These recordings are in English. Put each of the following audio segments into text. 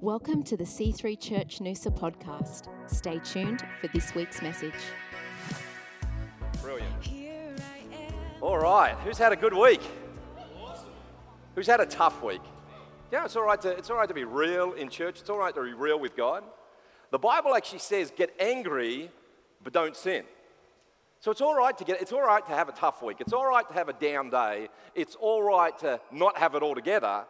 Welcome to the C3 Church Noosa podcast. Stay tuned for this week's message. Brilliant. All right, who's had a good week? Who's had a tough week? Yeah, it's all right to it's all right to be real in church. It's all right to be real with God. The Bible actually says, "Get angry, but don't sin." So it's all right to get it's all right to have a tough week. It's all right to have a down day. It's all right to not have it all together.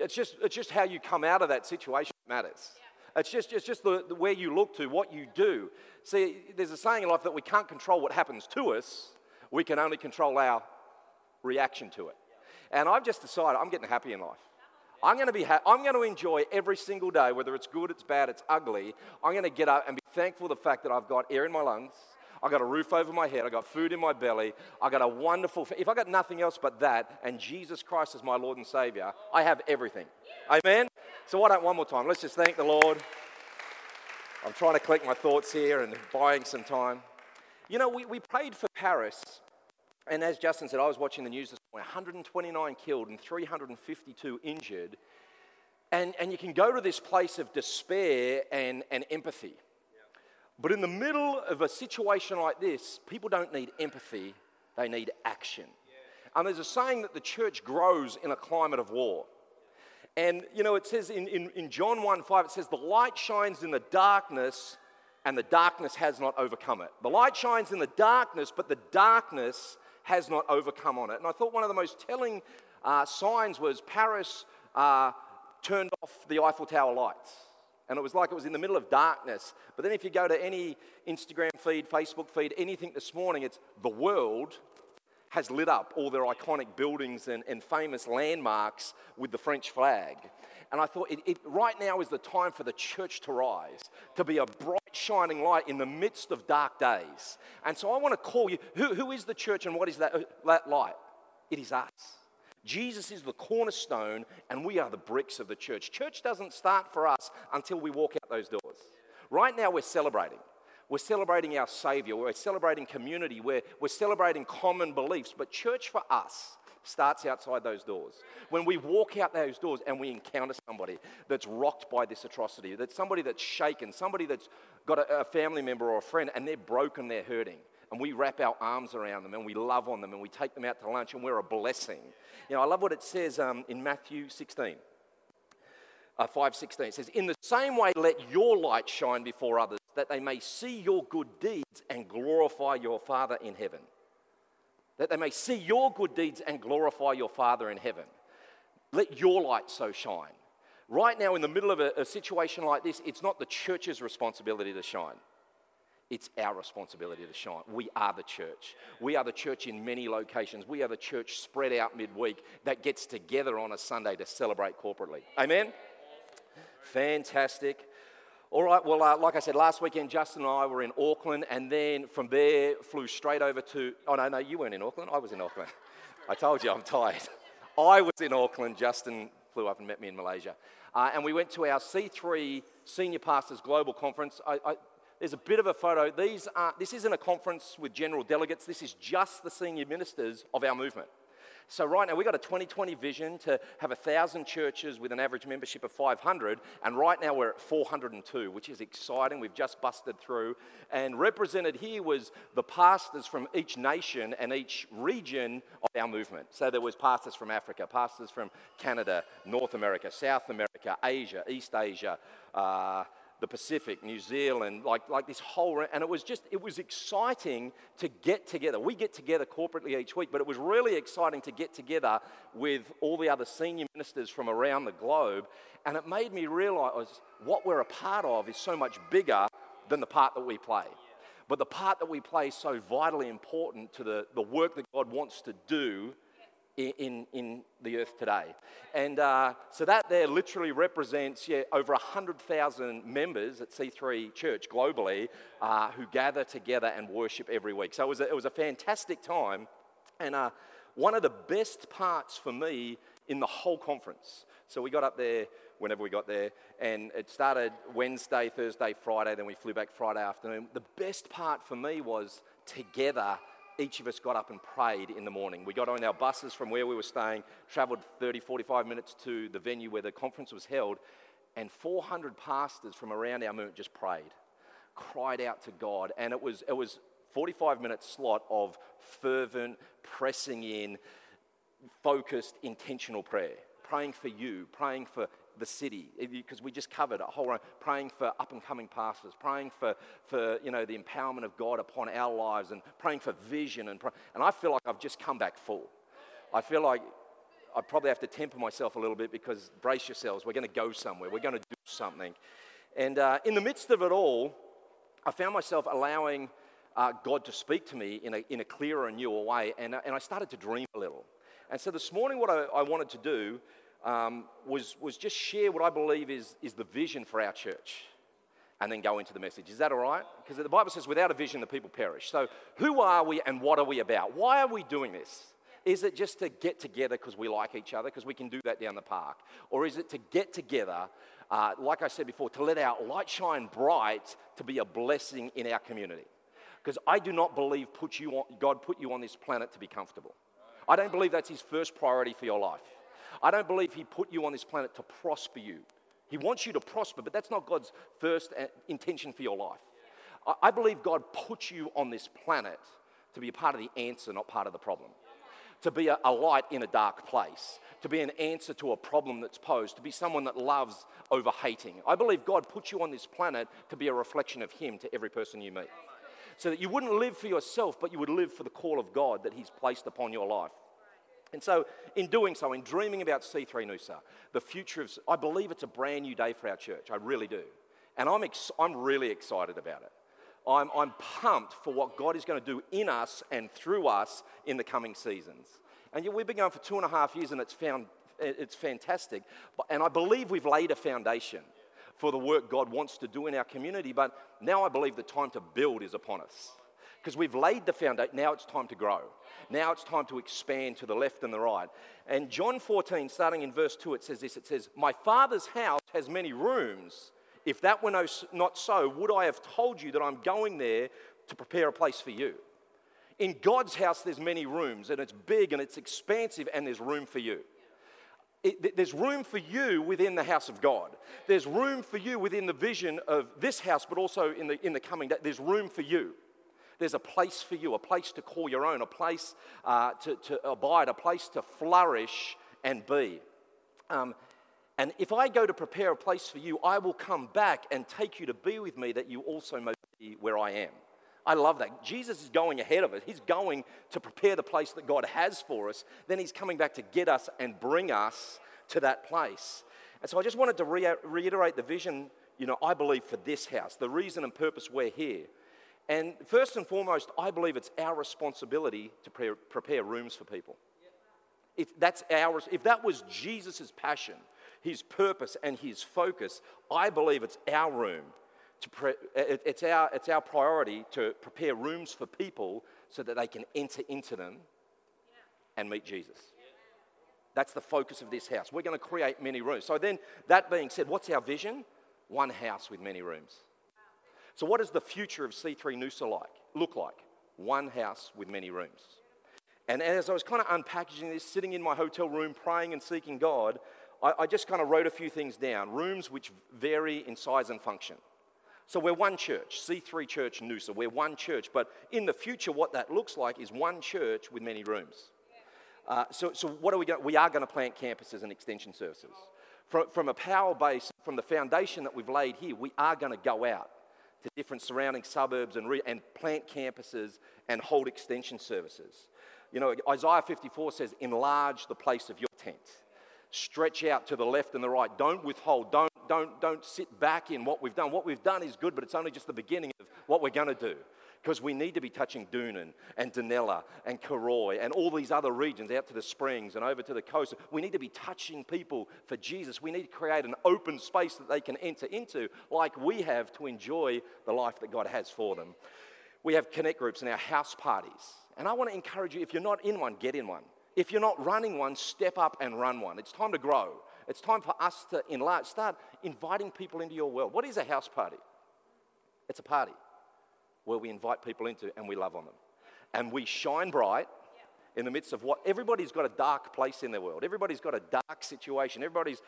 It's just, it's just how you come out of that situation that matters. Yeah. It's just, it's just the, the, where you look to, what you do. See, there's a saying in life that we can't control what happens to us, we can only control our reaction to it. And I've just decided I'm getting happy in life. I'm going to be ha- I'm going to enjoy every single day, whether it's good, it's bad, it's ugly. I'm going to get up and be thankful for the fact that I've got air in my lungs. I got a roof over my head. I got food in my belly. I got a wonderful, if I got nothing else but that and Jesus Christ is my Lord and Savior, I have everything. Amen? So why don't one more time? Let's just thank the Lord. I'm trying to collect my thoughts here and buying some time. You know, we, we prayed for Paris, and as Justin said, I was watching the news this morning 129 killed and 352 injured. And, and you can go to this place of despair and, and empathy. But in the middle of a situation like this, people don't need empathy, they need action. And there's a saying that the church grows in a climate of war. And, you know, it says in, in, in John 1 5, it says, The light shines in the darkness, and the darkness has not overcome it. The light shines in the darkness, but the darkness has not overcome on it. And I thought one of the most telling uh, signs was Paris uh, turned off the Eiffel Tower lights and it was like it was in the middle of darkness. But then if you go to any Instagram feed, Facebook feed, anything this morning, it's the world has lit up all their iconic buildings and, and famous landmarks with the French flag. And I thought, it, it, right now is the time for the church to rise, to be a bright, shining light in the midst of dark days. And so I want to call you who, who is the church and what is that, that light? It is us. Jesus is the cornerstone, and we are the bricks of the church. Church doesn't start for us until we walk out those doors. Right now, we're celebrating. We're celebrating our Savior. We're celebrating community. We're, we're celebrating common beliefs. But church for us starts outside those doors. When we walk out those doors and we encounter somebody that's rocked by this atrocity, that's somebody that's shaken, somebody that's got a, a family member or a friend and they're broken, they're hurting and we wrap our arms around them and we love on them and we take them out to lunch and we're a blessing. You know, I love what it says um, in Matthew 16. Uh, 5:16 it says in the same way let your light shine before others that they may see your good deeds and glorify your father in heaven that they may see your good deeds and glorify your father in heaven let your light so shine right now in the middle of a, a situation like this it's not the church's responsibility to shine it's our responsibility to shine. We are the church. We are the church in many locations. We are the church spread out midweek that gets together on a Sunday to celebrate corporately. Amen? Fantastic. All right, well, uh, like I said, last weekend, Justin and I were in Auckland, and then from there flew straight over to. Oh, no, no, you weren't in Auckland. I was in Auckland. I told you I'm tired. I was in Auckland. Justin flew up and met me in Malaysia. Uh, and we went to our C3 Senior Pastors Global Conference. I, I, there's a bit of a photo. These are, this isn't a conference with general delegates, this is just the senior ministers of our movement. So, right now, we've got a 2020 vision to have 1,000 churches with an average membership of 500, and right now we're at 402, which is exciting. We've just busted through. And represented here was the pastors from each nation and each region of our movement. So, there was pastors from Africa, pastors from Canada, North America, South America, Asia, East Asia. Uh, the Pacific, New Zealand, like, like this whole, and it was just, it was exciting to get together. We get together corporately each week, but it was really exciting to get together with all the other senior ministers from around the globe. And it made me realize what we're a part of is so much bigger than the part that we play. But the part that we play is so vitally important to the, the work that God wants to do in, in the earth today. And uh, so that there literally represents yeah, over 100,000 members at C3 Church globally uh, who gather together and worship every week. So it was a, it was a fantastic time. And uh, one of the best parts for me in the whole conference. So we got up there whenever we got there, and it started Wednesday, Thursday, Friday, then we flew back Friday afternoon. The best part for me was together each of us got up and prayed in the morning. We got on our buses from where we were staying, traveled 30, 45 minutes to the venue where the conference was held, and 400 pastors from around our movement just prayed, cried out to God, and it was, it was 45 minute slot of fervent, pressing in, focused, intentional prayer. Praying for you, praying for the city, because we just covered a whole praying for up and coming pastors, praying for, for you know, the empowerment of God upon our lives, and praying for vision. And, and I feel like I've just come back full. I feel like I probably have to temper myself a little bit because brace yourselves, we're going to go somewhere, we're going to do something. And uh, in the midst of it all, I found myself allowing uh, God to speak to me in a, in a clearer and newer way, and, uh, and I started to dream a little. And so this morning, what I, I wanted to do um, was, was just share what I believe is, is the vision for our church and then go into the message. Is that all right? Because the Bible says, without a vision, the people perish. So, who are we and what are we about? Why are we doing this? Is it just to get together because we like each other, because we can do that down the park? Or is it to get together, uh, like I said before, to let our light shine bright to be a blessing in our community? Because I do not believe put you on, God put you on this planet to be comfortable. I don't believe that's His first priority for your life. I don't believe He put you on this planet to prosper you. He wants you to prosper, but that's not God's first uh, intention for your life. I believe God put you on this planet to be a part of the answer, not part of the problem. To be a, a, light in a dark place, to be an answer to a problem that's posed, to be someone that loves over hating. I believe God put you on this planet to be a reflection of Him to every person you meet so that you wouldn't live for yourself, but you would live for the call of God that He's placed upon your life. And so, in doing so, in dreaming about C3 Noosa, the future of, I believe it's a brand new day for our church. I really do. And I'm, ex- I'm really excited about it. I'm, I'm pumped for what God is going to do in us and through us in the coming seasons. And we've been going for two and a half years, and it's, found, it's fantastic. And I believe we've laid a foundation for the work God wants to do in our community. But now I believe the time to build is upon us. Because we've laid the foundation, now it's time to grow. Now it's time to expand to the left and the right. And John 14, starting in verse 2, it says this it says, My Father's house has many rooms. If that were no, not so, would I have told you that I'm going there to prepare a place for you? In God's house, there's many rooms, and it's big and it's expansive, and there's room for you. It, there's room for you within the house of God. There's room for you within the vision of this house, but also in the, in the coming day. There's room for you. There's a place for you, a place to call your own, a place uh, to, to abide, a place to flourish and be. Um, and if I go to prepare a place for you, I will come back and take you to be with me that you also may be where I am. I love that. Jesus is going ahead of us. He's going to prepare the place that God has for us. Then He's coming back to get us and bring us to that place. And so I just wanted to re- reiterate the vision, you know, I believe for this house, the reason and purpose we're here. And first and foremost, I believe it's our responsibility to pre- prepare rooms for people. If, that's if that was Jesus' passion, his purpose, and his focus, I believe it's our room pre- it's, our, it's our priority to prepare rooms for people so that they can enter into them and meet Jesus. That's the focus of this house. We're going to create many rooms. So, then, that being said, what's our vision? One house with many rooms. So, what does the future of C3 Noosa like, look like? One house with many rooms. And as I was kind of unpackaging this, sitting in my hotel room, praying and seeking God, I, I just kind of wrote a few things down. Rooms which vary in size and function. So we're one church, C3 Church Noosa. We're one church. But in the future, what that looks like is one church with many rooms. Uh, so, so what are we going? We are going to plant campuses and extension services. From, from a power base, from the foundation that we've laid here, we are going to go out to different surrounding suburbs and, re, and plant campuses and hold extension services. You know, Isaiah 54 says, enlarge the place of your tent. Stretch out to the left and the right. Don't withhold. Don't don't, don't sit back in what we've done. What we've done is good, but it's only just the beginning of what we're going to do. Because we need to be touching Doonan and Dunella and Cooroy and all these other regions out to the springs and over to the coast. We need to be touching people for Jesus. We need to create an open space that they can enter into, like we have to enjoy the life that God has for them. We have connect groups and our house parties. And I want to encourage you if you're not in one, get in one. If you're not running one, step up and run one. It's time to grow. It's time for us to enlarge, start inviting people into your world. What is a house party? It's a party where we invite people into and we love on them. And we shine bright in the midst of what everybody's got a dark place in their world. Everybody's got a dark situation. Everybody's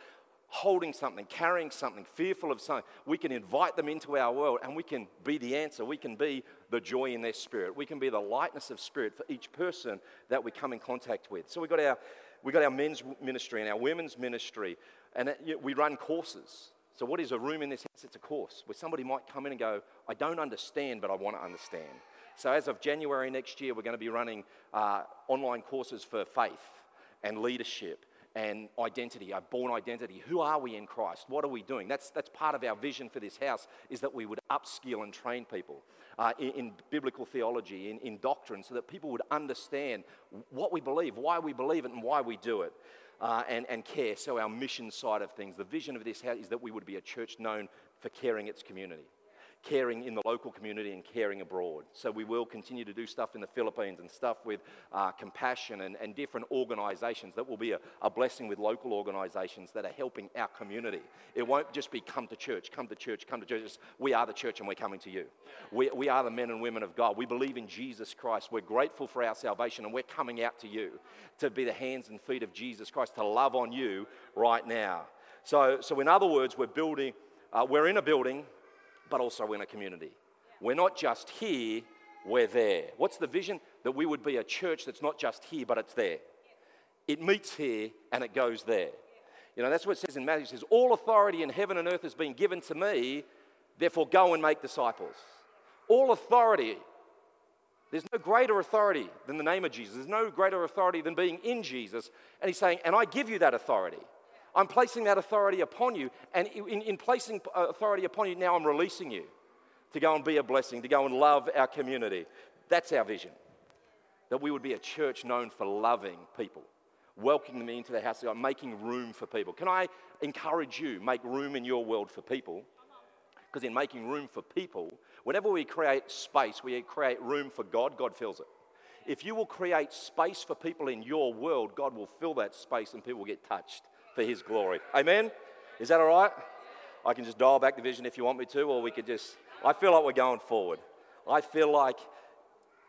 holding something, carrying something, fearful of something, we can invite them into our world and we can be the answer. We can be the joy in their spirit. We can be the lightness of spirit for each person that we come in contact with. So we've got our, we got our men's ministry and our women's ministry, and we run courses. So, what is a room in this house? It's a course where somebody might come in and go, I don't understand, but I want to understand. So, as of January next year, we're going to be running uh, online courses for faith and leadership and identity, our born identity. Who are we in Christ? What are we doing? That's, that's part of our vision for this house is that we would upskill and train people uh, in, in, biblical theology, in, in doctrine, so that people would understand what we believe, why we believe it, and why we do it. Uh, and, and care. So, our mission side of things, the vision of this is that we would be a church known for caring its community caring in the local community and caring abroad. So we will continue to do stuff in the Philippines and stuff with uh, compassion and, and different organizations that will be a, a, blessing with local organizations that are helping our community. It won't just be come to church, come to church, come to church. It's, we are the church and we're coming to you. We, we are the men and women of God. We believe in Jesus Christ. We're grateful for our salvation and we're coming out to you to be the hands and feet of Jesus Christ, to love on you right now. So, so in other words, we're building, uh, we're in a building but also in a community. We're not just here, we're there. What's the vision? That we would be a church that's not just here, but it's there. It meets here and it goes there. You know, that's what it says in Matthew. It says, All authority in heaven and earth has been given to me, therefore go and make disciples. All authority. There's no greater authority than the name of Jesus. There's no greater authority than being in Jesus. And he's saying, And I give you that authority. I'm placing that authority upon you. And in, in placing uh, authority upon you, now I'm releasing you to go and be a blessing, to go and love our community. That's our vision. That we would be a church known for loving people, welcoming them into the house of God, making room for people. Can I encourage you, make room in your world for people? Because in making room for people, whenever we create space, we create room for God, God fills it. If you will create space for people in your world, God will fill that space and people will get touched for His glory. Amen? Is that all right? I can just dial back the vision if you want me to, or we could just. I feel like we're going forward. I feel like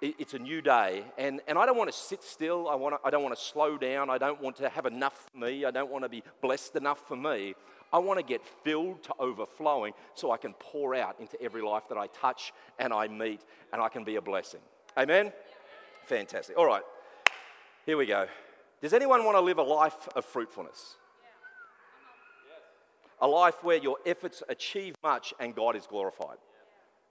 it's a new day, and, and I don't want to sit still. I, want to, I don't want to slow down. I don't want to have enough for me. I don't want to be blessed enough for me. I want to get filled to overflowing so I can pour out into every life that I touch and I meet, and I can be a blessing. Amen? Fantastic. All right, here we go. Does anyone want to live a life of fruitfulness? A life where your efforts achieve much and God is glorified?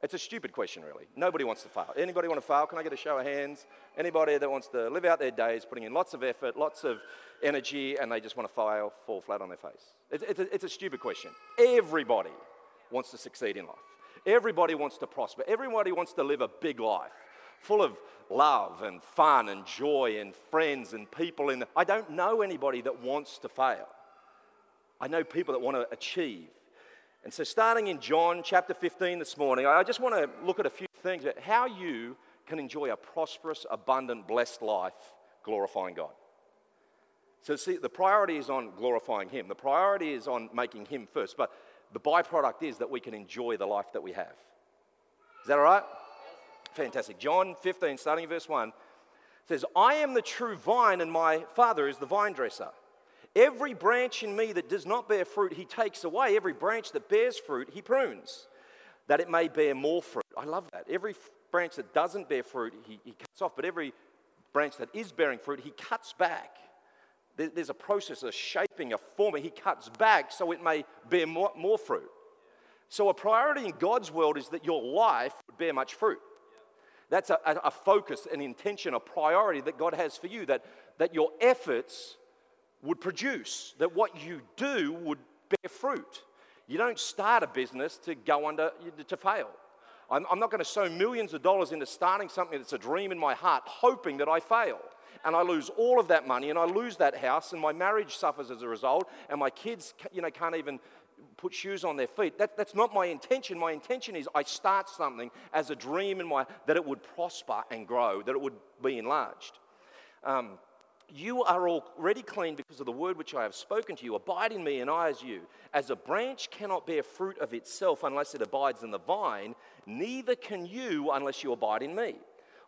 It's a stupid question, really. Nobody wants to fail. Anybody want to fail? Can I get a show of hands? Anybody that wants to live out their days putting in lots of effort, lots of energy, and they just want to fail, fall flat on their face? It's, it's, a, it's a stupid question. Everybody wants to succeed in life. Everybody wants to prosper. Everybody wants to live a big life full of love and fun and joy and friends and people. The, I don't know anybody that wants to fail. I know people that want to achieve. And so, starting in John chapter 15 this morning, I just want to look at a few things about how you can enjoy a prosperous, abundant, blessed life glorifying God. So, see, the priority is on glorifying Him, the priority is on making Him first, but the byproduct is that we can enjoy the life that we have. Is that all right? Fantastic. John 15, starting in verse 1, says, I am the true vine, and my Father is the vine dresser. Every branch in me that does not bear fruit, he takes away. Every branch that bears fruit, he prunes, that it may bear more fruit. I love that. Every branch that doesn't bear fruit, he, he cuts off, but every branch that is bearing fruit, he cuts back. There, there's a process, a shaping, a forming. He cuts back so it may bear more, more fruit. So, a priority in God's world is that your life would bear much fruit. That's a, a, a focus, an intention, a priority that God has for you, that, that your efforts would produce, that what you do would bear fruit. You don't start a business to go under, to fail. I'm, I'm not going to sow millions of dollars into starting something that's a dream in my heart, hoping that I fail. And I lose all of that money, and I lose that house, and my marriage suffers as a result, and my kids, you know, can't even put shoes on their feet. That, that's not my intention. My intention is I start something as a dream in my that it would prosper and grow, that it would be enlarged. Um, you are already clean because of the word which I have spoken to you. Abide in me, and I as you. As a branch cannot bear fruit of itself unless it abides in the vine, neither can you unless you abide in me.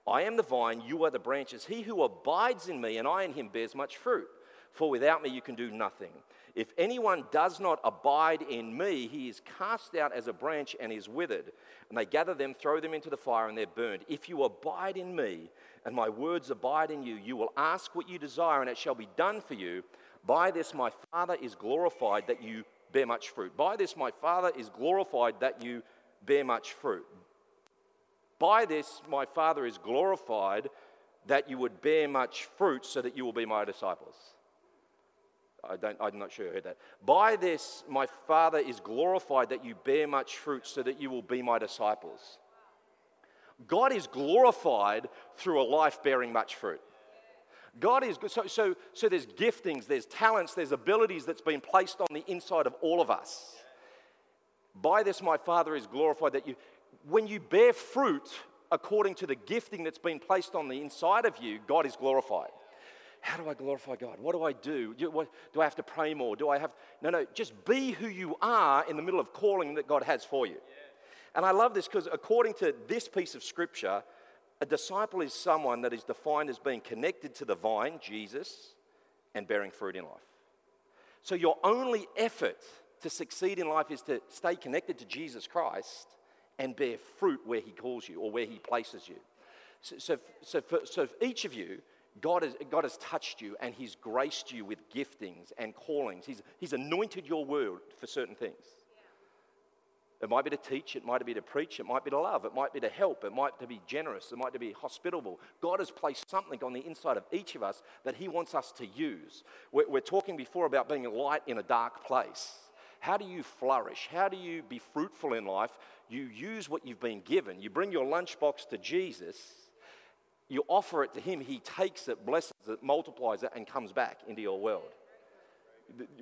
I am the vine, you are the branches. He who abides in me, and I in him, bears much fruit. For without me you can do nothing. If anyone does not abide in me, he is cast out as a branch and is withered. And they gather them, throw them into the fire, and they're burned. If you abide in me, and my words abide in you, you will ask what you desire, and it shall be done for you. By this my Father is glorified that you bear much fruit. By this my Father is glorified that you bear much fruit. By this my Father is glorified that you would bear much fruit so that you will be my disciples. I don't, I'm not sure who heard that. By this, my Father is glorified that you bear much fruit so that you will be my disciples. God is glorified through a life bearing much fruit. God is good. So, so, so there's giftings, there's talents, there's abilities that's been placed on the inside of all of us. By this, my Father is glorified that you, when you bear fruit according to the gifting that's been placed on the inside of you, God is glorified. How do I glorify God? What do I do? Do, what, do I have to pray more? Do I have. No, no, just be who you are in the middle of calling that God has for you. And I love this because according to this piece of scripture, a disciple is someone that is defined as being connected to the vine, Jesus, and bearing fruit in life. So your only effort to succeed in life is to stay connected to Jesus Christ and bear fruit where He calls you or where He places you. So, so, so, for, so for each of you, God has, God has touched you and He's graced you with giftings and callings. He's, he's anointed your word for certain things. It might be to teach, it might be to preach, it might be to love, it might be to help, it might to be generous, it might to be hospitable. God has placed something on the inside of each of us that He wants us to use. We're, we're talking before about being a light in a dark place. How do you flourish? How do you be fruitful in life? You use what you've been given. You bring your lunchbox to Jesus you offer it to Him, He takes it, blesses it, multiplies it, and comes back into your world.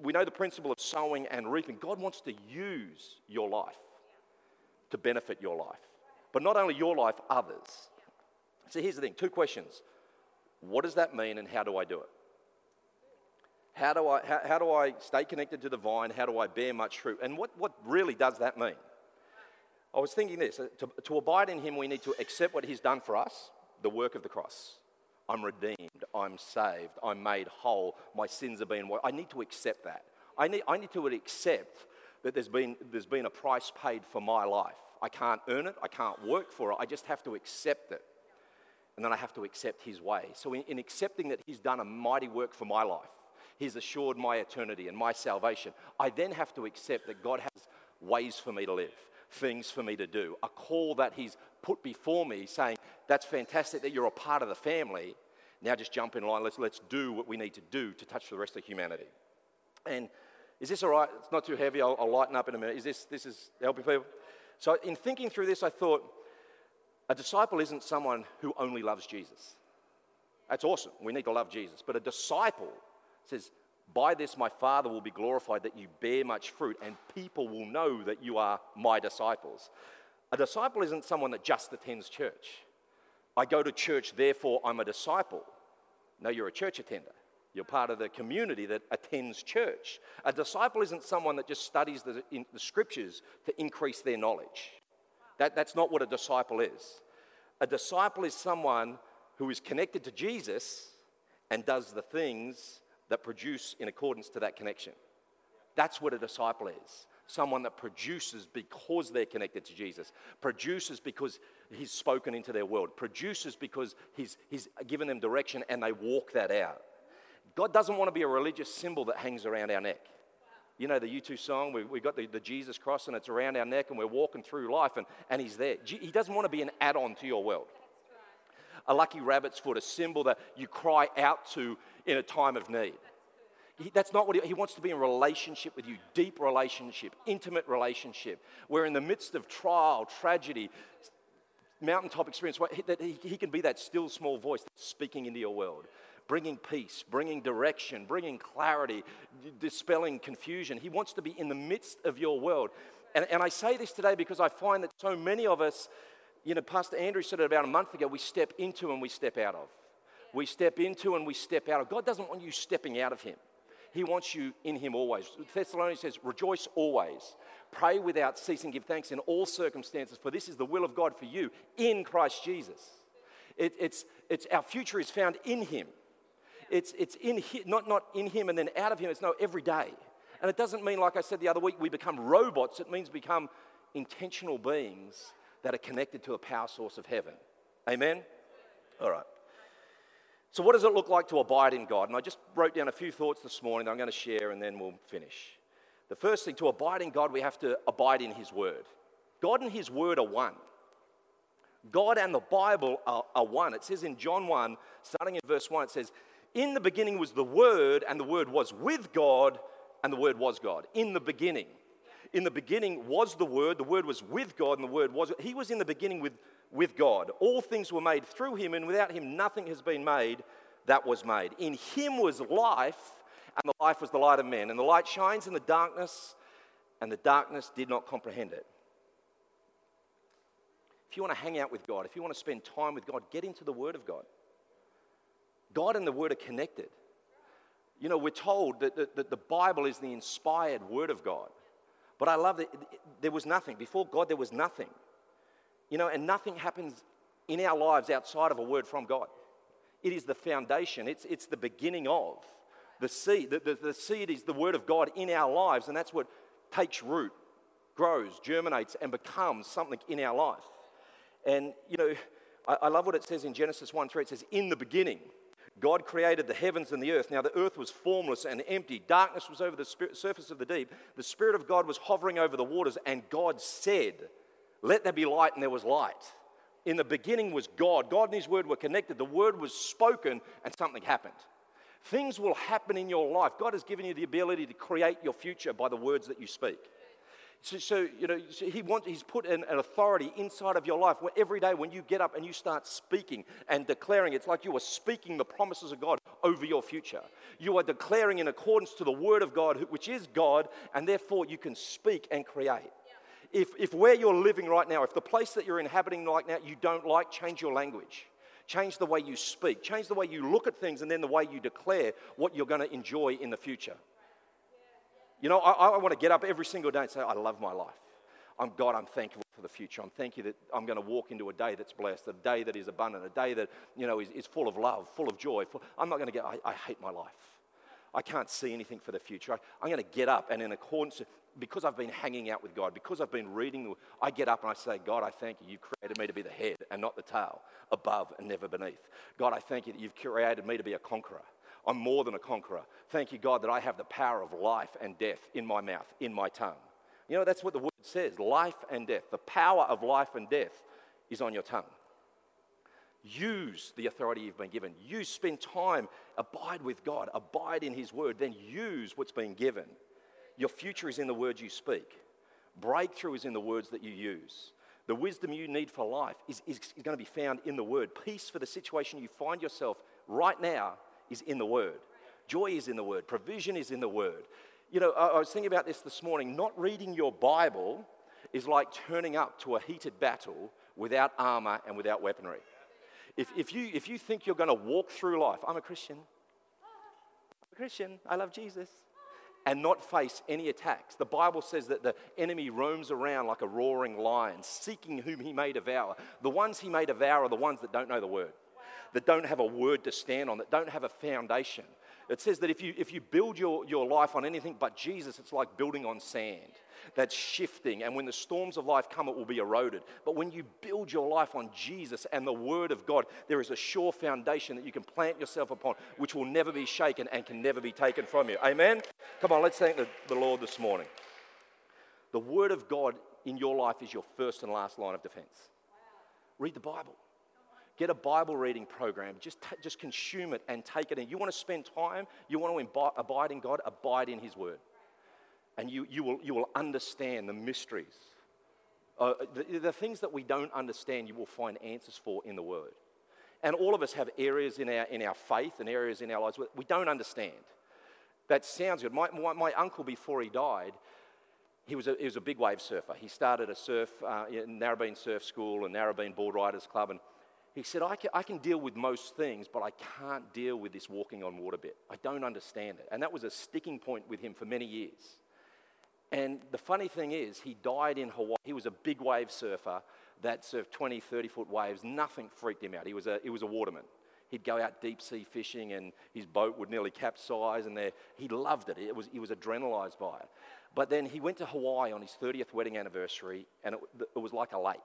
We know the principle of sowing and reaping. God wants to use your life to benefit your life, but not only your life, others. So here's the thing two questions What does that mean, and how do I do it? How do I, how, how do I stay connected to the vine? How do I bear much fruit? And what, what really does that mean? I was thinking this uh, to, to abide in Him, we need to accept what He's done for us the work of the cross. I'm redeemed. I'm saved. I'm made whole. My sins are being. I need to accept that. I need, I need to accept that there's been, there's been a price paid for my life. I can't earn it. I can't work for it. I just have to accept it. And then I have to accept His way. So, in, in accepting that He's done a mighty work for my life, He's assured my eternity and my salvation, I then have to accept that God has ways for me to live things for me to do, a call that He's put before me saying, That's fantastic that you're a part of the family. Now just jump in line. Let's, let's do what we need to do to touch the rest of humanity. And is this all right? It's not too heavy. I'll, I'll lighten up in a minute. Is this, this is helping people? So, in thinking through this, I thought a disciple isn't someone who only loves Jesus. That's awesome. We need to love Jesus. But a disciple says, by this, my Father will be glorified that you bear much fruit, and people will know that you are my disciples. A disciple isn't someone that just attends church. I go to church, therefore I'm a disciple. No, you're a church attender. You're part of the community that attends church. A disciple isn't someone that just studies the, the scriptures to increase their knowledge. That, that's not what a disciple is. A disciple is someone who is connected to Jesus and does the things that produce in accordance to that connection. That's what a disciple is. Someone that produces because they're connected to Jesus, produces because he's spoken into their world, produces because he's, he's given them direction and they walk that out. God doesn't want to be a religious symbol that hangs around our neck. You know the U2 song, we, we got the, the Jesus cross and it's around our neck and we're walking through life and, and he's there. He doesn't want to be an add on to your world. A lucky rabbit's foot, a symbol that you cry out to in a time of need. He, that's not what he, he wants to be in relationship with you, deep relationship, intimate relationship. Where in the midst of trial, tragedy, mountaintop experience, that he, he can be that still small voice that's speaking into your world, bringing peace, bringing direction, bringing clarity, dispelling confusion. He wants to be in the midst of your world. And, and I say this today because I find that so many of us, you know, Pastor Andrew said it about a month ago, we step into and we step out of we step into and we step out of. God doesn't want you stepping out of Him. He wants you in Him always. Thessalonians says, Rejoice always. Pray without ceasing. Give thanks in all circumstances, for this is the will of God for you in Christ Jesus. It, it's, it's, our future is found in Him. It's, it's in not, not in Him and then out of Him. It's no, every day. And it doesn't mean, like I said the other week, we become robots. It means become intentional beings that are connected to a power source of heaven. Amen? All right. So, what does it look like to abide in God? And I just wrote down a few thoughts this morning that I'm going to share and then we'll finish. The first thing, to abide in God, we have to abide in His Word. God and His Word are one. God and the Bible are, are one. It says in John 1, starting in verse 1, it says, In the beginning was the Word, and the Word was with God, and the Word was God. In the beginning. In the beginning was the Word, the Word was with God, and the Word was. He was in the beginning with, with God. All things were made through Him, and without Him nothing has been made that was made. In Him was life, and the life was the light of men. And the light shines in the darkness, and the darkness did not comprehend it. If you want to hang out with God, if you want to spend time with God, get into the Word of God. God and the Word are connected. You know, we're told that, that, that the Bible is the inspired Word of God. But I love that there was nothing. Before God, there was nothing. You know, and nothing happens in our lives outside of a word from God. It is the foundation, it's, it's the beginning of the seed. The, the, the seed is the word of God in our lives, and that's what takes root, grows, germinates, and becomes something in our life. And, you know, I, I love what it says in Genesis 1 3. It says, In the beginning, God created the heavens and the earth. Now, the earth was formless and empty. Darkness was over the surface of the deep. The Spirit of God was hovering over the waters. And God said, Let there be light, and there was light. In the beginning was God. God and His Word were connected. The Word was spoken, and something happened. Things will happen in your life. God has given you the ability to create your future by the words that you speak. So, so you know, so he wants, he's put an, an, authority inside of your life where every day when you get up and you start speaking and declaring, it's like you are speaking the promises of God over your future. You are declaring in accordance to the word of God, which is God, and therefore you can speak and create. If, if where you're living right now, if the place that you're inhabiting right now you don't like, change your language. Change the way you speak. Change the way you look at things and then the way you declare what you're going to enjoy in the future. You know, I, I want to get up every single day and say, I love my life. I'm God, I'm thankful for the future. I'm thankful that I'm going to walk into a day that's blessed, a day that is abundant, a day that, you know, is, is full of love, full of joy. Full, I'm not going to get, I, I hate my life. I can't see anything for the future. I, am going to get up and in accordance, because I've been hanging out with God, because I've been reading, I get up and I say, God, I thank you. You've created me to be the head and not the tail, above and never beneath. God, I thank you that you've created me to be a conqueror. I'm more than a conqueror. Thank you, God, that I have the power of life and death in my mouth, in my tongue. You know, that's what the word says life and death. The power of life and death is on your tongue. Use the authority you've been given. You spend time, abide with God, abide in His word, then use what's been given. Your future is in the words you speak, breakthrough is in the words that you use. The wisdom you need for life is, is, is going to be found in the word. Peace for the situation you find yourself right now is in the Word. Joy is in the Word. Provision is in the Word. You know, I, was thinking about this this morning. Not reading your Bible is like turning up to a heated battle without armor and without weaponry. If, if, you, if you think you're going to walk through life, I'm a Christian, I'm a Christian, I love Jesus, and not face any attacks. The Bible says that the enemy roams around like a roaring lion, seeking whom he may devour. The ones he may devour are the ones that don't know the word that don't have a word to stand on, that don't have a foundation. It says that if you, if you build your, your life on anything but Jesus, it's like building on sand that's shifting. And when the storms of life come, it will be eroded. But when you build your life on Jesus and the Word of God, there is a sure foundation that you can plant yourself upon, which will never be shaken and can never be taken from you. Amen? Come on, let's thank the, the Lord this morning. The Word of God in your life is your first and last line of defense. Read the Bible. Get a Bible reading program. Just, t- just consume it and take it in. You want to spend time, you want to imbi- abide in God, abide in His Word. And you, you, will, you will understand the mysteries. Uh, the, the things that we don't understand, you will find answers for in the Word. And all of us have areas in our, in our faith and areas in our lives where we don't understand. That sounds good. My, my, my uncle, before he died, he was, a, he was a big wave surfer. He started a surf, uh, Narrabeen Surf School and Narrabeen Board Riders Club. And he said, I can, I can deal with most things, but I can't deal with this walking on water bit. I don't understand it. And that was a sticking point with him for many years. And the funny thing is, he died in Hawaii. He was a big wave surfer that surfed 20, 30 foot waves. Nothing freaked him out. He was a, he was a waterman. He'd go out deep sea fishing and his boat would nearly capsize, and there, he loved it. it was, he was adrenalized by it. But then he went to Hawaii on his 30th wedding anniversary, and it, it was like a lake.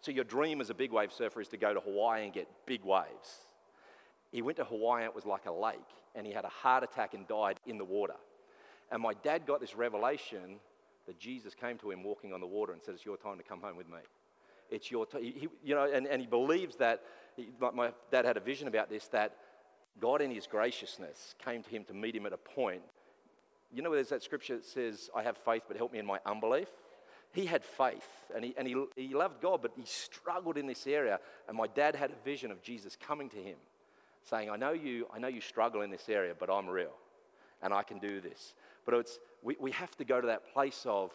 So, your dream as a big wave surfer is to go to Hawaii and get big waves. He went to Hawaii, and it was like a lake, and he had a heart attack and died in the water. And my dad got this revelation that Jesus came to him walking on the water and said, It's your time to come home with me. It's your time. You know, and, and he believes that, he, my dad had a vision about this, that God in his graciousness came to him to meet him at a point. You know, there's that scripture that says, I have faith, but help me in my unbelief. He had faith and, he, and he, he loved God, but he struggled in this area. And my dad had a vision of Jesus coming to him, saying, I know you, I know you struggle in this area, but I'm real and I can do this. But it's, we, we have to go to that place of,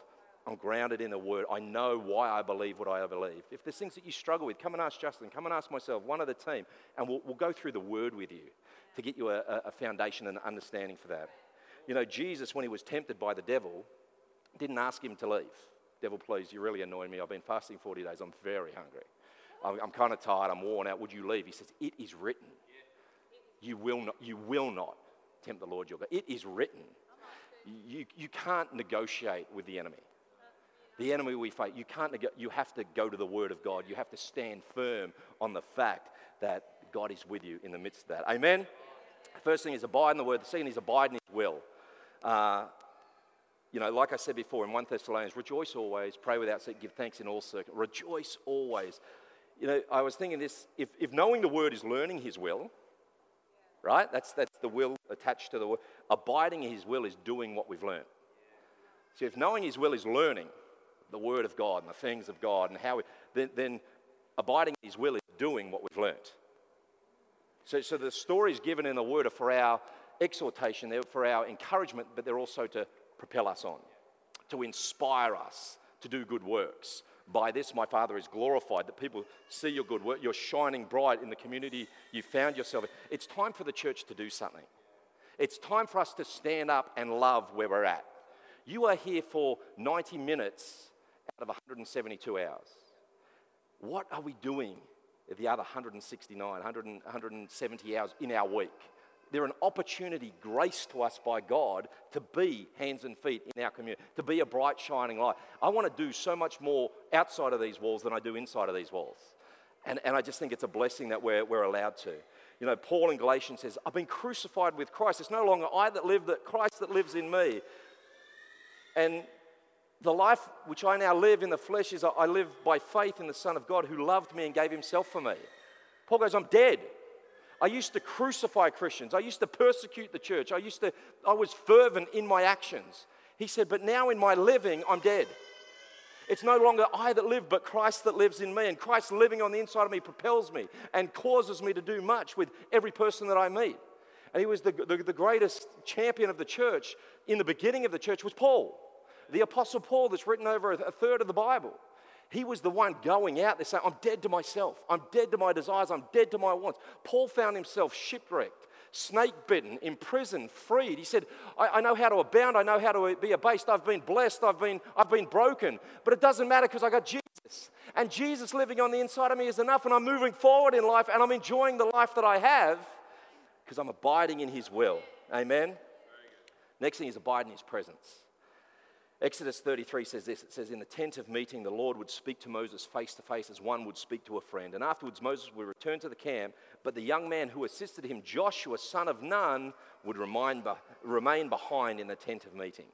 I'm grounded in the word. I know why I believe what I believe. If there's things that you struggle with, come and ask Justin, come and ask myself, one of the team, and we'll, we'll go through the word with you to get you a, a foundation and understanding for that. You know, Jesus, when he was tempted by the devil, didn't ask him to leave. Devil, please, you're really annoy me. I've been fasting 40 days. I'm very hungry. I'm, I'm kind of tired. I'm worn out. Would you leave? He says, It is written. You will not, you will not tempt the Lord your God. It is written. You, you can't negotiate with the enemy. The enemy we fight, you can't neg- you have to go to the word of God. You have to stand firm on the fact that God is with you in the midst of that. Amen? First thing is abide in the word. The second is abide in his will. Uh, you know, like I said before in 1 Thessalonians, rejoice always, pray without ceasing, give thanks in all circumstances. Rejoice always. You know, I was thinking this if, if knowing the word is learning his will, right? That's, that's the will attached to the word. Abiding in his will is doing what we've learned. So if knowing his will is learning the word of God and the things of God and how we, then, then abiding in his will is doing what we've learned. So, so the stories given in the word are for our exhortation, they're for our encouragement, but they're also to propel us on, to inspire us to do good works. By this, my Father is glorified, that people see your good work. You're shining bright in the community you found yourself in. It's time for the church to do something. It's time for us to stand up and love where we're at. You are here for 90 minutes out of 172 hours. What are we doing the other 169, 100, 170 hours in our week? They're an opportunity graced to us by God to be hands and feet in our community, to be a bright, shining light. I want to do so much more outside of these walls than I do inside of these walls. And, and I just think it's a blessing that we're, we're allowed to. You know, Paul in Galatians says, I've been crucified with Christ. It's no longer I that live, but Christ that lives in me. And the life which I now live in the flesh is I live by faith in the Son of God who loved me and gave himself for me. Paul goes, I'm dead. I used to crucify Christians. I used to persecute the church. I used to, I was fervent in my actions. He said, but now in my living, I'm dead. It's no longer I that live, but Christ that lives in me. And Christ living on the inside of me propels me and causes me to do much with every person that I meet. And he was the, the, the greatest champion of the church in the beginning of the church was Paul, the Apostle Paul that's written over a third of the Bible. He was the one going out there saying, I'm dead to myself. I'm dead to my desires. I'm dead to my wants. Paul found himself shipwrecked, snake bitten, imprisoned, freed. He said, I, I, know how to abound. I know how to be abased. I've been blessed. I've been, I've been broken. But it doesn't matter because I got Jesus. And Jesus living on the inside of me is enough. And I'm moving forward in life and I'm enjoying the life that I have because I'm abiding in His will. Amen. Next thing is abide in His presence. Exodus 33 says this it says, In the tent of meeting, the Lord would speak to Moses face to face as one would speak to a friend. And afterwards, Moses would return to the camp, but the young man who assisted him, Joshua, son of Nun, would remain, remain behind in the tent of meeting.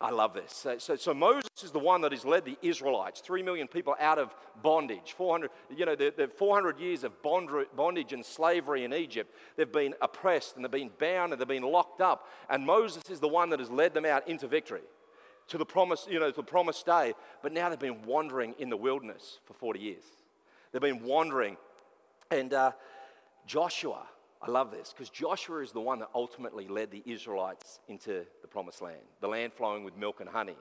I love this. So, so, so, Moses is the one that has led the Israelites, three million people out of bondage. 400, you know, the, the 400 years of bondage and slavery in Egypt. They've been oppressed and they've been bound and they've been locked up. And Moses is the one that has led them out into victory to the promise, you know, to the promised day. But now they've been wandering in the wilderness for 40 years. They've been wandering. And uh, Joshua, I love this because Joshua is the one that ultimately led the Israelites into the promised land, the land flowing with milk and honey.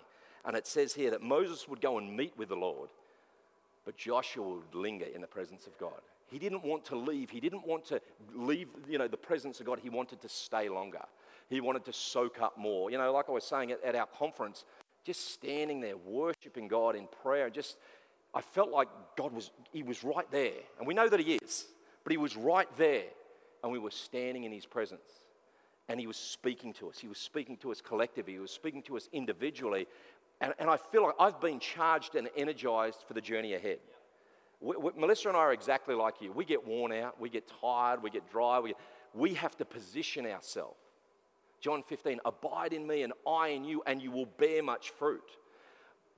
And it says here that Moses would go and meet with the Lord, but Joshua would linger in the presence of God. He didn't want to leave. He didn't want to leave, you know, the presence of God. He wanted to stay longer. He wanted to soak up more. You know, like I was saying at, at our conference, just standing there worshiping God in prayer, just I felt like God was He was right there, and we know that He is. But he was right there, and we were standing in his presence. And he was speaking to us. He was speaking to us collectively. He was speaking to us individually. And, and I feel like I've been charged and energized for the journey ahead. We, we, Melissa and I are exactly like you. We get worn out, we get tired, we get dry. We, get, we have to position ourselves. John 15, abide in me and I in you, and you will bear much fruit.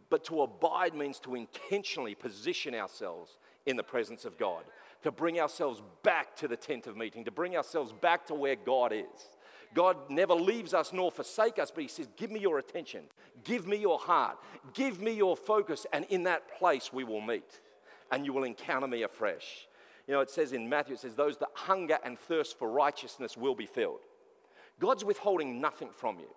But to abide means to intentionally position ourselves in the presence of God, to bring ourselves back to the tent of meeting, to bring ourselves back to where God is. God never leaves us nor forsake us, but He says, Give me your attention, give me your heart, give me your focus, and in that place we will meet and you will encounter me afresh. You know, it says in Matthew, it says, Those that hunger and thirst for righteousness will be filled. God's withholding nothing from you.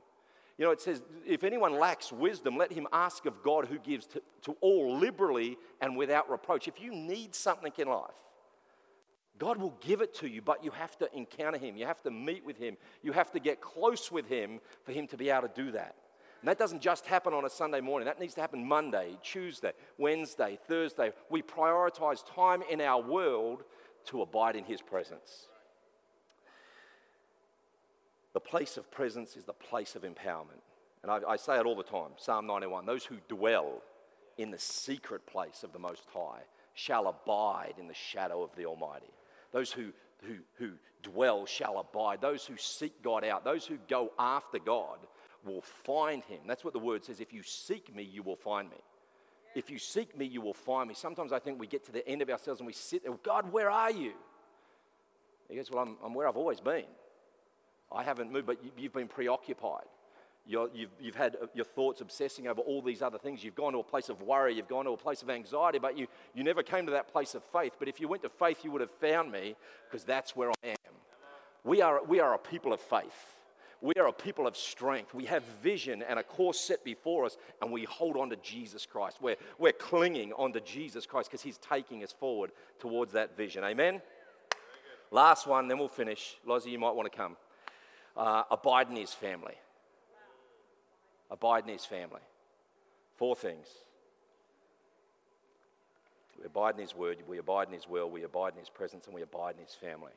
You know, it says, if anyone lacks wisdom, let him ask of God who gives to, to all liberally and without reproach. If you need something in life, God will give it to you, but you have to encounter Him. You have to meet with Him. You have to get close with Him for Him to be able to do that. And that doesn't just happen on a Sunday morning, that needs to happen Monday, Tuesday, Wednesday, Thursday. We prioritize time in our world to abide in His presence. The place of presence is the place of empowerment. And I, I, say it all the time Psalm 91 those who dwell in the secret place of the Most High shall abide in the shadow of the Almighty. Those who, who, who dwell shall abide. Those who seek God out, those who go after God will find him. That's what the word says. If you seek me, you will find me. If you seek me, you will find me. Sometimes I think we get to the end of ourselves and we sit there, God, where are you? He goes, Well, I'm, I'm where I've always been. I haven't moved, but you, have been preoccupied. you you've, you've had uh, your thoughts obsessing over all these other things. You've gone to a place of worry, you've gone to a place of anxiety, but you, you never came to that place of faith. But if you went to faith, you would have found me because that's where I am. We are, we are a people of faith. We are a people of strength. We have vision and a course set before us, and we hold on to Jesus Christ. We're, we're clinging onto Jesus Christ because He's taking us forward towards that vision. Amen? Last one, then we'll finish. Lozzie, you might want to come. Uh, abide in his family. Abide in his family. Four things. We abide in his word, we abide in his will, we abide in his presence, and we abide in his family.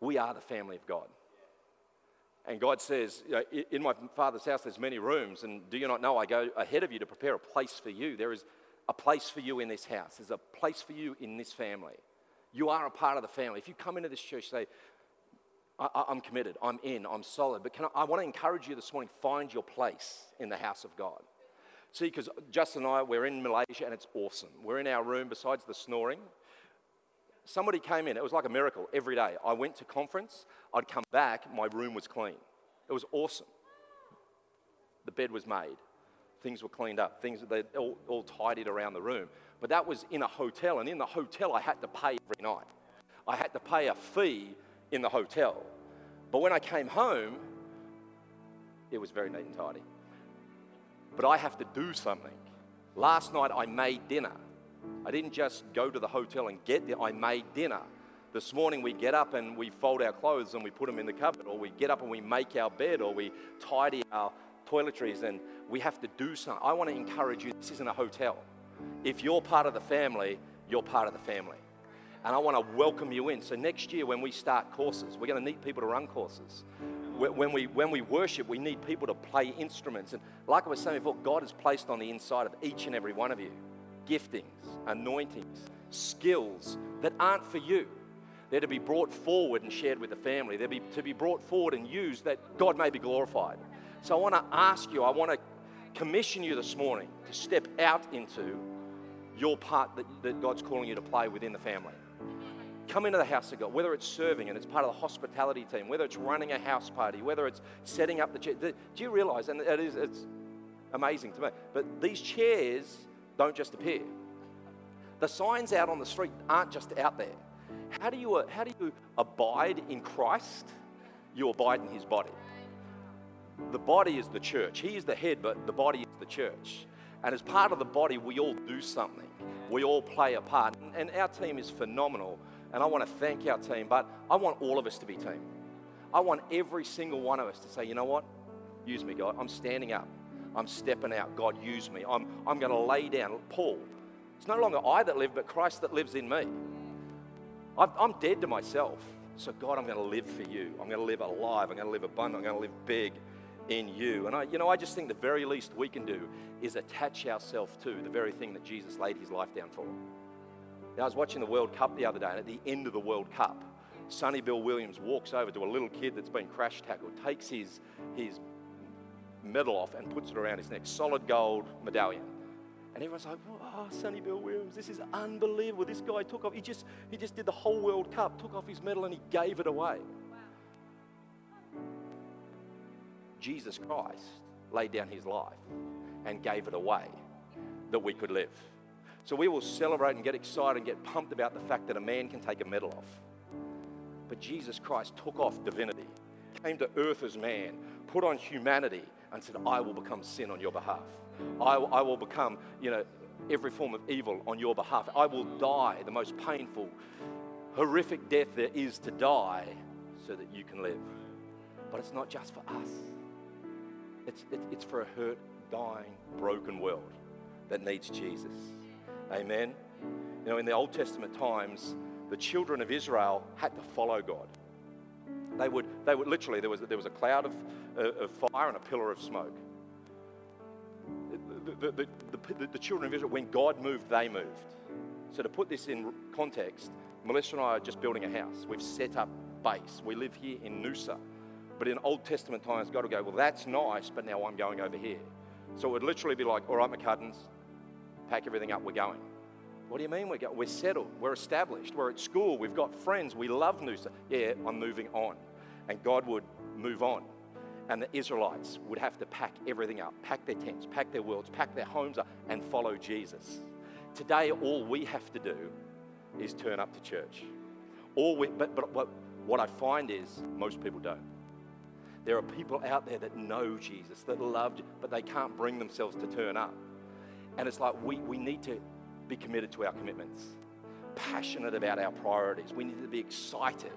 We are the family of God. And God says, In my Father's house, there's many rooms, and do you not know I go ahead of you to prepare a place for you? There is a place for you in this house, there's a place for you in this family. You are a part of the family. If you come into this church, say, I, am committed, I'm in, I'm solid. But I, I want to encourage you this morning find your place in the house of God. See, because Justin and I, we're in Malaysia and it's awesome. We're in our room, besides the snoring, somebody came in. It was like a miracle every day. I went to conference, I'd come back, my room was clean. It was awesome. The bed was made, things were cleaned up, things they all, all tidied around the room. But that was in a hotel, and in the hotel, I had to pay every night. I had to pay a fee in the hotel. But when I came home, it was very neat and tidy. But I have to do something. Last night, I made dinner. I didn't just go to the hotel and get there, I made dinner. This morning we get up and we fold our clothes and we put them in the cupboard, or we get up and we make our bed, or we tidy our toiletries, and we have to do something. I want to encourage you this isn't a hotel. If you're part of the family, you're part of the family. And I want to welcome you in. So next year, when we start courses, we're going to need people to run courses. When we, when we worship, we need people to play instruments. And like I was saying before, God has placed on the inside of each and every one of you giftings, anointings, skills that aren't for you. They're to be brought forward and shared with the family. They're be, to be brought forward and used that God may be glorified. So I want to ask you, I want to commission you this morning to step out into your part that, that God's calling you to play within the family. Come into the house of God, whether it's serving and it's part of the hospitality team, whether it's running a house party, whether it's setting up the chair. Do you realize, and it is, it's amazing to me, but these chairs don't just appear. The signs out on the street aren't just out there. How do you, how do you abide in Christ? You abide in his body. The body is the church. He is the head, but the body is the church. And as part of the body, we all do something. We all play a part. And our team is phenomenal. And I want to thank our team, but I want all of us to be team. I want every single one of us to say, you know what? Use me, God. I'm standing up. I'm stepping out. God, use me. I'm, I'm going to lay down. Paul, It's no longer I that live, but Christ that lives in me. i am dead to myself. So, God, I'm going to live for you. I'm going to live alive. I'm going to live abundant. I'm going to live big in you. And I, you know, I just think the very least we can do is attach ourselves to the very thing that Jesus laid his life down for. Now, I was watching the World Cup the other day, and at the end of the World Cup, Sonny Bill Williams walks over to a little kid that's been crash tackled, takes his, his medal off, and puts it around his neck. Solid gold medallion. And everyone's like, oh, Sonny Bill Williams, this is unbelievable. This guy took off, he just, he just did the whole World Cup, took off his medal, and he gave it away. Jesus Christ laid down his life and gave it away that we could live. So we will celebrate and get excited and get pumped about the fact that a man can take a medal off. But Jesus Christ took off divinity, came to earth as man, put on humanity, and said, I will become sin on your behalf. I, I will become, you know, every form of evil on your behalf. I will die the most painful, horrific death there is to die so that you can live. But it's not just for us. It's, it, it's for a hurt, dying, broken world that needs Jesus. Amen. You know, in the Old Testament times, the children of Israel had to follow God. They would, they would literally, there was, there was a cloud of, uh, of fire and a pillar of smoke. The, the, the, the, children of Israel, when God moved, they moved. So, to put this in context, Melissa and I are just building a house. We've set up base. We live here in Noosa. But in Old Testament times, God would go, Well, that's nice, but now I'm going over here. So it would literally be like, All right, McCuttons, pack everything up, we're going. What do you mean we're going? We're settled, we're established, we're at school, we've got friends, we love Noosa. Yeah, I'm moving on. And God would move on. And the Israelites would have to pack everything up, pack their tents, pack their worlds, pack their homes up, and follow Jesus. Today, all we have to do is turn up to church. All we, but, but, but what I find is most people don't. There are people out there that know Jesus, that love, but they can't bring themselves to turn up. And it's like we, we need to be committed to our commitments, passionate about our priorities. We need to be excited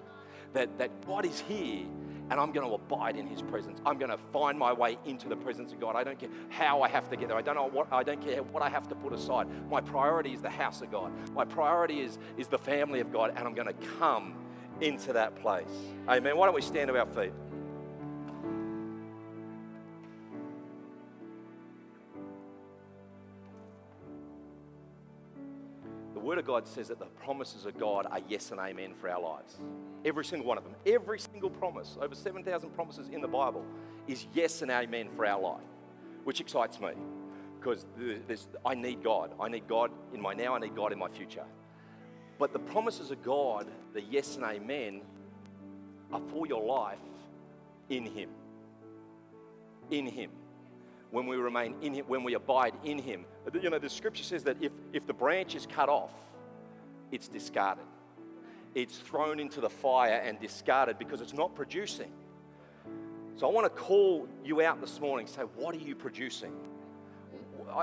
that, that God is here and I'm going to abide in his presence. I'm going to find my way into the presence of God. I don't care how I have to get there. I don't know what I don't care what I have to put aside. My priority is the house of God. My priority is, is the family of God, and I'm going to come into that place. Amen. Why don't we stand to our feet? Word of God says that the promises of God are yes and amen for our lives. Every single one of them. Every single promise, over 7,000 promises in the Bible, is yes and amen for our life, which excites me because I need God. I need God in my now, I need God in my future. But the promises of God, the yes and amen, are for your life in Him. In Him when we remain in Him, when we abide in Him. You know, the scripture says that if, if the branch is cut off, it's discarded. It's thrown into the fire and discarded because it's not producing. So I want to call you out this morning say, what are you producing?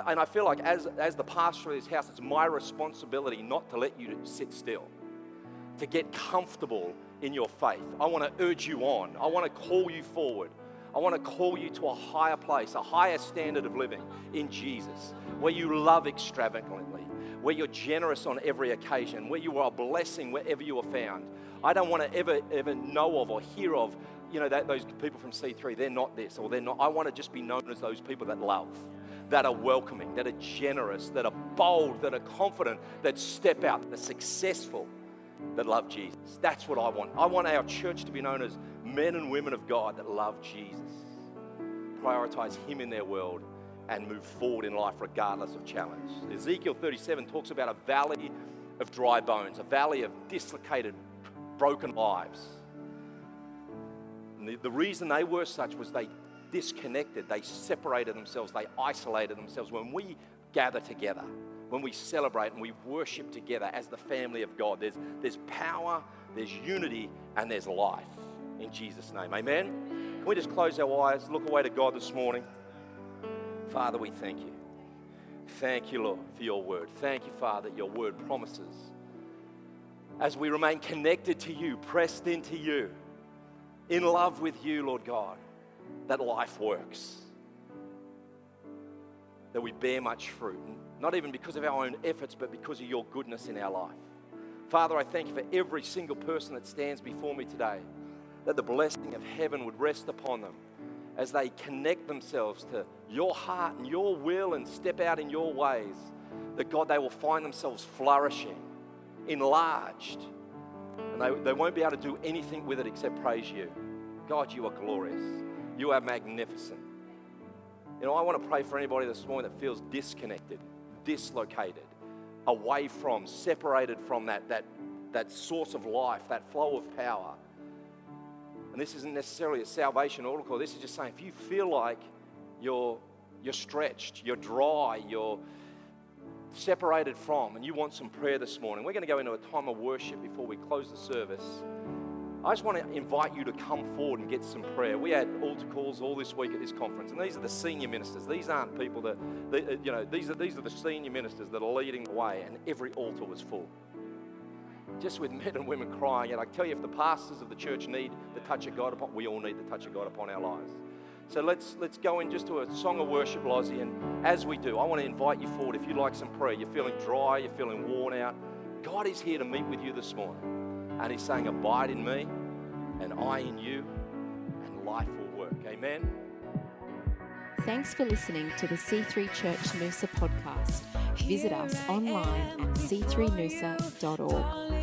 And I feel like as, as the pastor of this house, it's my responsibility not to let you sit still, to get comfortable in your faith. I want to urge you on. I want to call you forward. I want to call you to a higher place, a higher standard of living in Jesus, where you love extravagantly, where you're generous on every occasion, where you are a blessing wherever you are found. I don't want to ever, ever know of or hear of, you know, that, those people from C3, they're not this or they're not. I want to just be known as those people that love, that are welcoming, that are generous, that are bold, that are confident, that step out, that are successful, that love Jesus. That's what I want. I want our church to be known as men and women of God that love Jesus, prioritize Him in their world, and move forward in life regardless of challenge. Ezekiel 37 talks about a valley of dry bones, a valley of dislocated, broken lives. The, the reason they were such was they disconnected, they separated themselves, they isolated themselves. When we gather together, when we celebrate and we worship together as the family of God, there's, there's power, there's unity, and there's life in Jesus' name. Amen. Can we just close our eyes, look away to God this morning? Father, we thank you. Thank you, Lord, for your word. Thank you, Father, your word promises. As we remain connected to you, pressed into you, in love with you, Lord God, that life works. that we bear much fruit, not even because of our own efforts, but because of your goodness in our life. Father, I thank you for every single person that stands before me today, that the blessing of heaven would rest upon them as they connect themselves to your heart and your will and step out in your ways, that God, they will find themselves flourishing, enlarged, and they, they won't be able to do anything with it except praise you. God, you are glorious. You are magnificent. You know, I want to pray for anybody this morning that feels disconnected, dislocated, away from, separated from that, that, that source of life, that flow of power. And this isn't necessarily a salvation altar call. This is just saying if you feel like you're, you're stretched, you're dry, you're separated from, and you want some prayer this morning, we're going to go into a time of worship before we close the service. I just want to invite you to come forward and get some prayer. We had altar calls all this week at this conference, and these are the senior ministers. These aren't people that, uh, you know, these are, these are the senior ministers that are leading the way, and every altar was full. Just with men and women crying, and I tell you, if the pastors of the church need the touch of God upon, we all need the touch of God upon our lives. So let's let's go in just to a song of worship, Lozzie, and as we do, I want to invite you forward. If you'd like some prayer, you're feeling dry, you're feeling worn out, God is here to meet with you this morning. And he's saying, Abide in me, and I in you, and life will work. Amen. Thanks for listening to the C3 Church Noosa podcast. Visit us online at c3noosa.org.